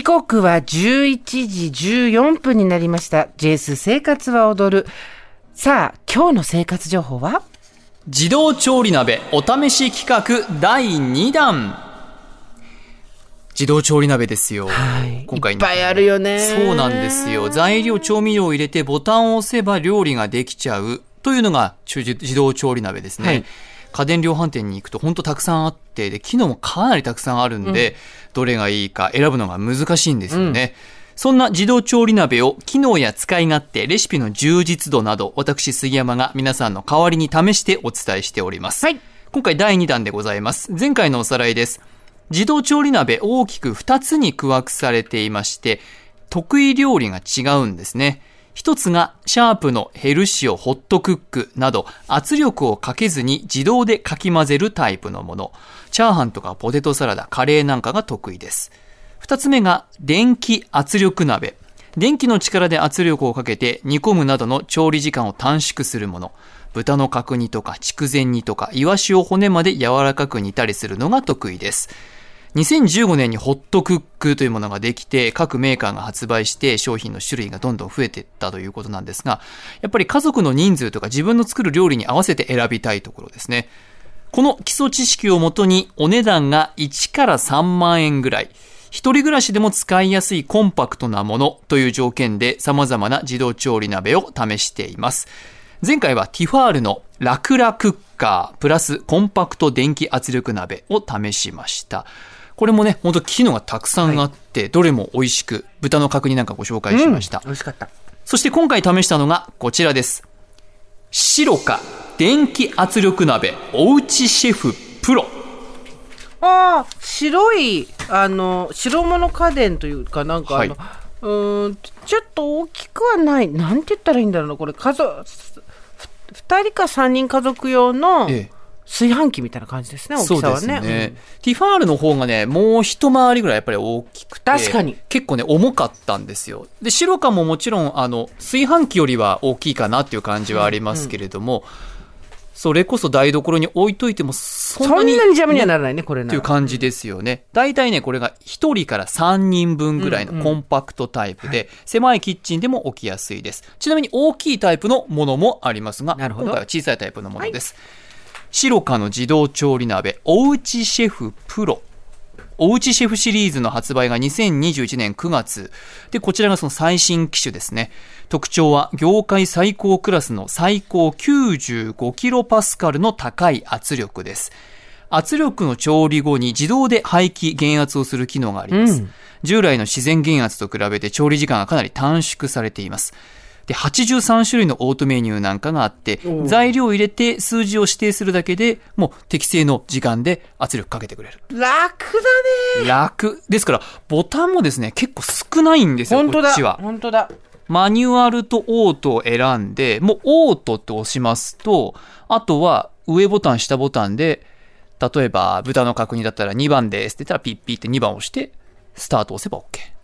時刻は11時14分になりました。JS 生活は踊る。さあ、今日の生活情報は？自動調理鍋お試し企画第2弾自動調理鍋ですよ。はい今回いっぱいあるよねそうなんですよ。材料、調味料を入れてボタンを押せば料理ができちゃうというのが中自動調理鍋ですね。はい家電量販店に行くと本当たくさんあって、で、機能もかなりたくさんあるんで、どれがいいか選ぶのが難しいんですよね。そんな自動調理鍋を機能や使い勝手、レシピの充実度など、私杉山が皆さんの代わりに試してお伝えしております。はい今回第2弾でございます。前回のおさらいです。自動調理鍋大きく2つに区分されていまして、得意料理が違うんですね。一つがシャープのヘルシオホットクックなど圧力をかけずに自動でかき混ぜるタイプのもの。チャーハンとかポテトサラダ、カレーなんかが得意です。二つ目が電気圧力鍋。電気の力で圧力をかけて煮込むなどの調理時間を短縮するもの。豚の角煮とか筑前煮とかイワシを骨まで柔らかく煮たりするのが得意です。2015年にホットクックというものができて、各メーカーが発売して商品の種類がどんどん増えていったということなんですが、やっぱり家族の人数とか自分の作る料理に合わせて選びたいところですね。この基礎知識をもとにお値段が1から3万円ぐらい。一人暮らしでも使いやすいコンパクトなものという条件で様々な自動調理鍋を試しています。前回はティファールのラクラクッカープラスコンパクト電気圧力鍋を試しました。これもね、本当機能がたくさんあって、どれも美味しく、豚の角煮なんかご紹介しました。美味しかった。そして今回試したのがこちらです。白か電気圧力鍋おうちシェフプロ。ああ、白い、あの、白物家電というか、なんかあの、うーん、ちょっと大きくはない。なんて言ったらいいんだろうな、これ、家族、ふ二人か三人家族用のええ炊飯器みたいな感じですね、大そうですきさはね。ね。ティファールの方がね、もう一回りぐらいやっぱり大きくて。確かに結構ね、重かったんですよ。で、白かももちろん、あの、炊飯器よりは大きいかなっていう感じはありますけれども、それこそ台所に置いといても、そそんなに邪魔にはねならないね、これならっていう感じですよね。大体ね、これが1人から3人分ぐらいうんうんのコンパクトタイプで、狭いキッチンでも置きやすいです。ちなみに大きいタイプのものもありますが、今回は小さいタイプのものです。白カの自動調理鍋、おうちシェフプロ。おうちシェフシリーズの発売が2021年9月。で、こちらがその最新機種ですね。特徴は業界最高クラスの最高95キロパスカルの高い圧力です。圧力の調理後に自動で排気減圧をする機能があります。うん従来の自然減圧と比べて調理時間がかなり短縮されています。で、83種類のオートメニューなんかがあって材料を入れて数字を指定するだけで、もう適正の時間で圧力かけてくれる。楽だね。楽。ですから、ボタンもですね、結構少ないんですよ、こっちは。本当だ。マニュアルとオートを選んで、もうオートって押しますと、あとは上ボタン、下ボタンで、例えば豚の角煮だったら2番ですって言ったらピッピッって2番押して、スタート押せば OK。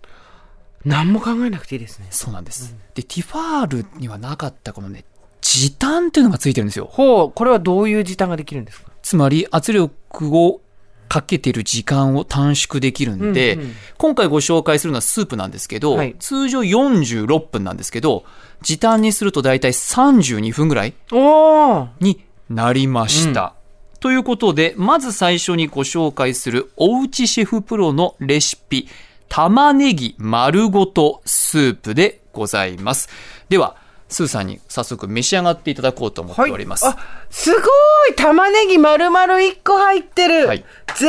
何も考えなくていいですね。そうなんです。で、ティファールにはなかったこのね、時短っていうのがついてるんですよ。ほう、これはどういう時短ができるんですか？つまり圧力をかけてる時間を短縮できるんで、うんうん今回ご紹介するのはスープなんですけど、はい通常46分なんですけど、時短にすると大体32分ぐらいになりました。ということで、まず最初にご紹介するおうちシェフプロのレシピ、玉ねぎ丸ごとスープでございます。では、スーさんに早速召し上がっていただこうと思っております。あ、すごい玉ねぎ丸々1個入ってる、はい贅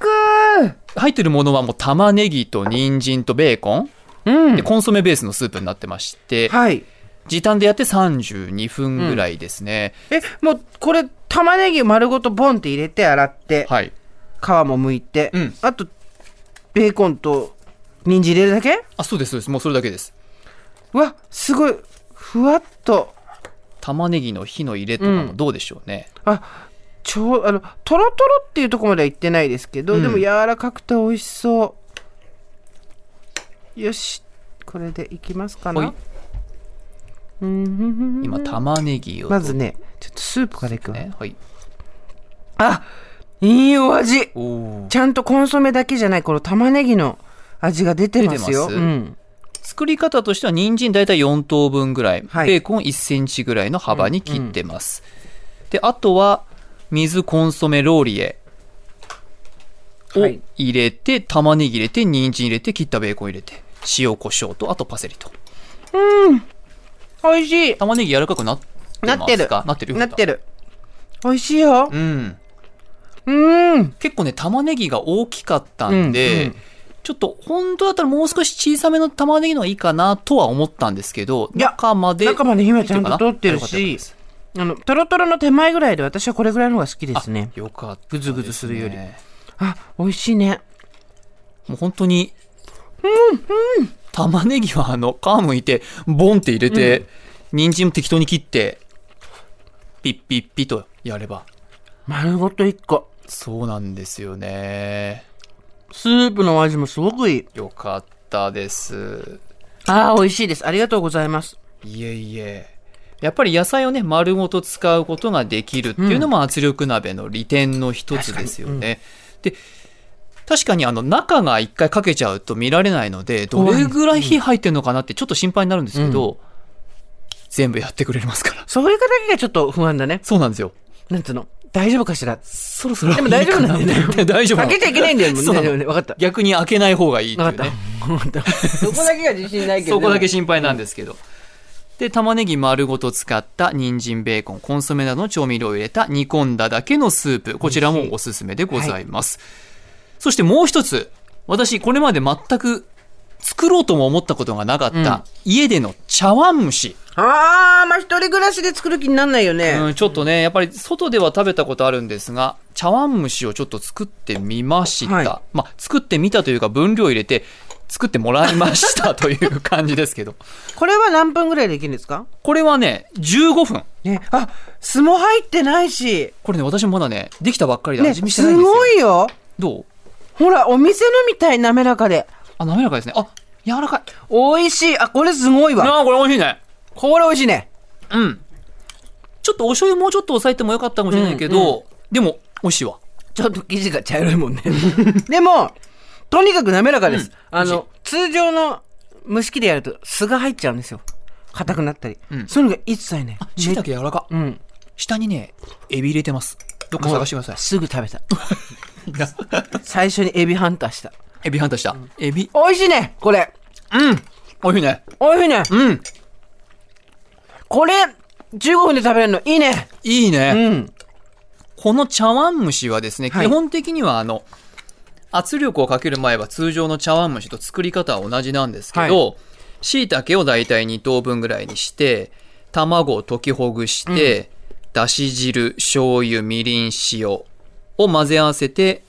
沢入ってるものはもう玉ねぎと人参とベーコン、うんで。コンソメベースのスープになってまして、はい。時短でやって32分ぐらいですね。え、もう、これ、玉ねぎ丸ごとボンって入れて、洗って、はい。皮も剥いて、うんあと、ベーコンと、人参入れるだけ？あ、そうです、そうです。もうそれだけです。うわ、すごい、ふわっと。玉ねぎの火の入れとかもどうでしょうね。あ、ちょう、あの、とろとろっていうところまでは行ってないですけど、うんでも柔らかくて美味しそう。よし、これでいきますかな。うん今、玉ねぎを。まずね、ちょっとスープからいくわ。ね。はい。あいいお味ちゃんとコンソメだけじゃない、この玉ねぎの味が出てますよ。うん。作り方としては人参大体4等分ぐらい、はいベーコン1センチぐらいの幅に切ってます。で、あとは水、コンソメ、ローリエをはい入れて、玉ねぎ入れて、人参入れて、切ったベーコン入れて、塩、コショウと、あとパセリと。美味しい。玉ねぎ柔らかくなってますか？なってる。なってるなってる。美味しいよ。うん。うん。結構ね、玉ねぎが大きかったんで、うんうんちょっと本当だったらもう少し小さめの玉ねぎの方がいいかなとは思ったんですけど、中まで。中まで火はちゃんと通ってるしあの、トロトロの手前ぐらいで私はこれぐらいの方が好きですね。よかったですね。ぐずぐずするよりあ、美味しいね。もう本当に、玉ねぎはあの、皮むいて、ボンって入れて、人参も適当に切って、ピッピッピとやれば。丸ごと一個。そうなんですよね。スープのお味もすごくいい。よかったです。ああ、美味しいです。ありがとうございます。いえいえ。やっぱり野菜をね、丸ごと使うことができるっていうのも圧力鍋の利点の一つですよね。で、確かにあの中が一回かけちゃうと見られないので、どれぐらい火入ってんのかなってちょっと心配になるんですけど、全部やってくれますから。それだけがちょっと不安だね。そうなんですよ。なんつうの？大丈夫かしら？そろそろでも大丈夫なんだよね。大丈夫開けちゃいけないんだよ。もうそうなの大丈夫ね。分かった。逆に開けない方がいいって。ね。分かった。そこだけが自信ないけど。そこだけ心配なんですけど。で、玉ねぎ丸ごと使った人参、ベーコン、コンソメなどの調味料を入れた煮込んだだけのスープ。こちらもおすすめでございます。そしてもう一つ。私、これまで全く作ろうとも思ったことがなかった、家での茶碗蒸し。ああ、まあ一人暮らしで作る気になんないよね。うん、ちょっとね、やっぱり外では食べたことあるんですが、茶碗蒸しをちょっと作ってみました。はいまあ、作ってみたというか分量入れて作ってもらいましたという感じですけど。これは何分ぐらいできるんですか？これはね、15分。ね、あ、酢も入ってないし。これね、私もまだね、できたばっかりでね、味見してすないんですよ。ごいよ。どう？ほら、お店のみたい滑らかで。あ、滑らかですね。あ、柔らかい。美味しい。あ、これすごいわ。あー、これ美味しいね。これ美味しいね。うん。ちょっとお醤油もうちょっと抑えてもよかったかもしれないけど、でも、美味しいわ。ちょっと生地が茶色いもんね。でも、とにかく滑らかです。うんあの、通常の蒸し器でやると酢が入っちゃうんですよ。硬くなったり。うんそういうのが一切ね。椎茸柔らか。うん。下にね、エビ入れてます。どっか探してください。すぐ食べた。最初にエビハンターした。エビハンターした。エビ。美味しいね、これ。うん。美味しいね。美味しいね。うん。これ、15分で食べれるのいいね。いいね。うん。この茶碗蒸しはですね、はい基本的にはあの、圧力をかける前は通常の茶碗蒸しと作り方は同じなんですけど、椎茸をだいたい2等分ぐらいにして、卵を溶きほぐして、だし汁、醤油、みりん、塩を混ぜ合わせて、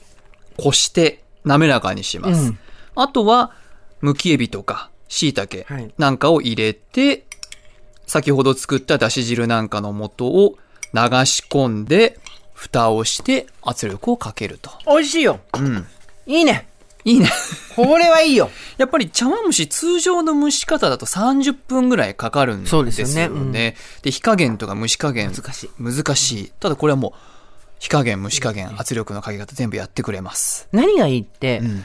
こして滑らかにします。うんあとは、むきエビとか椎茸はいなんかを入れて、先ほど作っただし汁なんかの素を流し込んで、蓋をして圧力をかけると。美味しいよ。うん。いいね。いいね。これはいいよ。やっぱり茶碗蒸し通常の蒸し方だと30分ぐらいかかるんですよね。そうですよねうんで、火加減とか蒸し加減難しい。難しい。ただこれはもう火加減、蒸し加減、圧力のかけ方全部やってくれます。何がいいって、うん。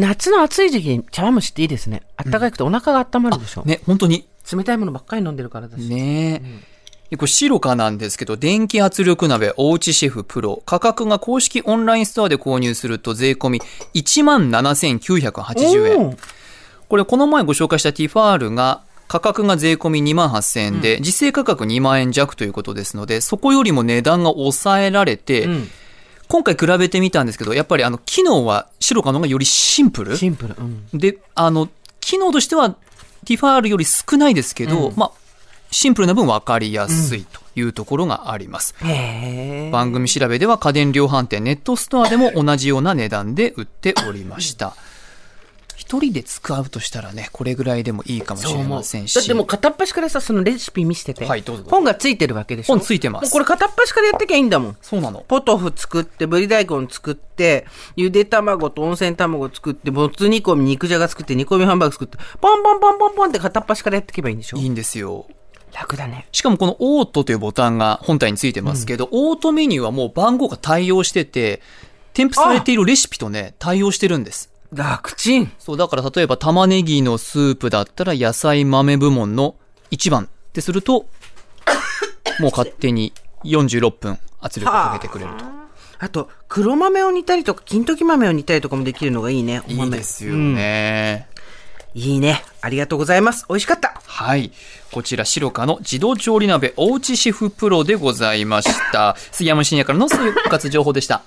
夏の暑い時期に茶碗蒸しっていいですね。あったかくてお腹が温まるでしょ。ね、本当に冷たいものばっかり飲んでるからだし。ねえ。でこれ白かなんですけど、電気圧力鍋おうちシェフプロ。価格が公式オンラインストアで購入すると税込み17,980円。おーこれこの前ご紹介したティファールが価格が税込み2万8000円で、実勢価格2万円弱ということですので、そこよりも値段が抑えられて、うん。今回比べてみたんですけど、やっぱりあの、機能は白かの方がよりシンプルシンプル。うん。で、あの、機能としては、ティファールより少ないですけど、うんまあ、シンプルな分分かりやすいというところがあります。へえ。番組調べでは家電量販店、ネットストアでも同じような値段で売っておりました。一人で使うとしたらね、これぐらいでもいいかもしれ。ませんし。だってもう片っ端からさ、そのレシピ見せてて。はいどうぞ本がついてるわけでしょ？本ついてますこれ片っ端からやってきゃいいんだもん。そうなの。ポトフ作って、ぶり大根作って、ゆで卵と温泉卵作って、もつ煮込み、肉じゃが作って、煮込みハンバーグ作って、ポンポンポンポンポンって片っ端からやっていけばいいんでしょ？いいんですよ。楽だね。しかもこのオートというボタンが本体についてますけど、オートメニューはもう番号が対応してて、添付されているレシピとね、対応してるんです。楽ちん。そう、だから例えば玉ねぎのスープだったら野菜豆部門の1番ってすると、もう勝手に46分圧力かけてくれると。あと、黒豆を煮たりとか、金時豆を煮たりとかもできるのがいいね。おいい豆ですよね。いいね。ありがとうございます。美味しかった。はい。こちら、白カの自動調理鍋、おうちシェフプロでございました。杉山深也からの生活情報でした。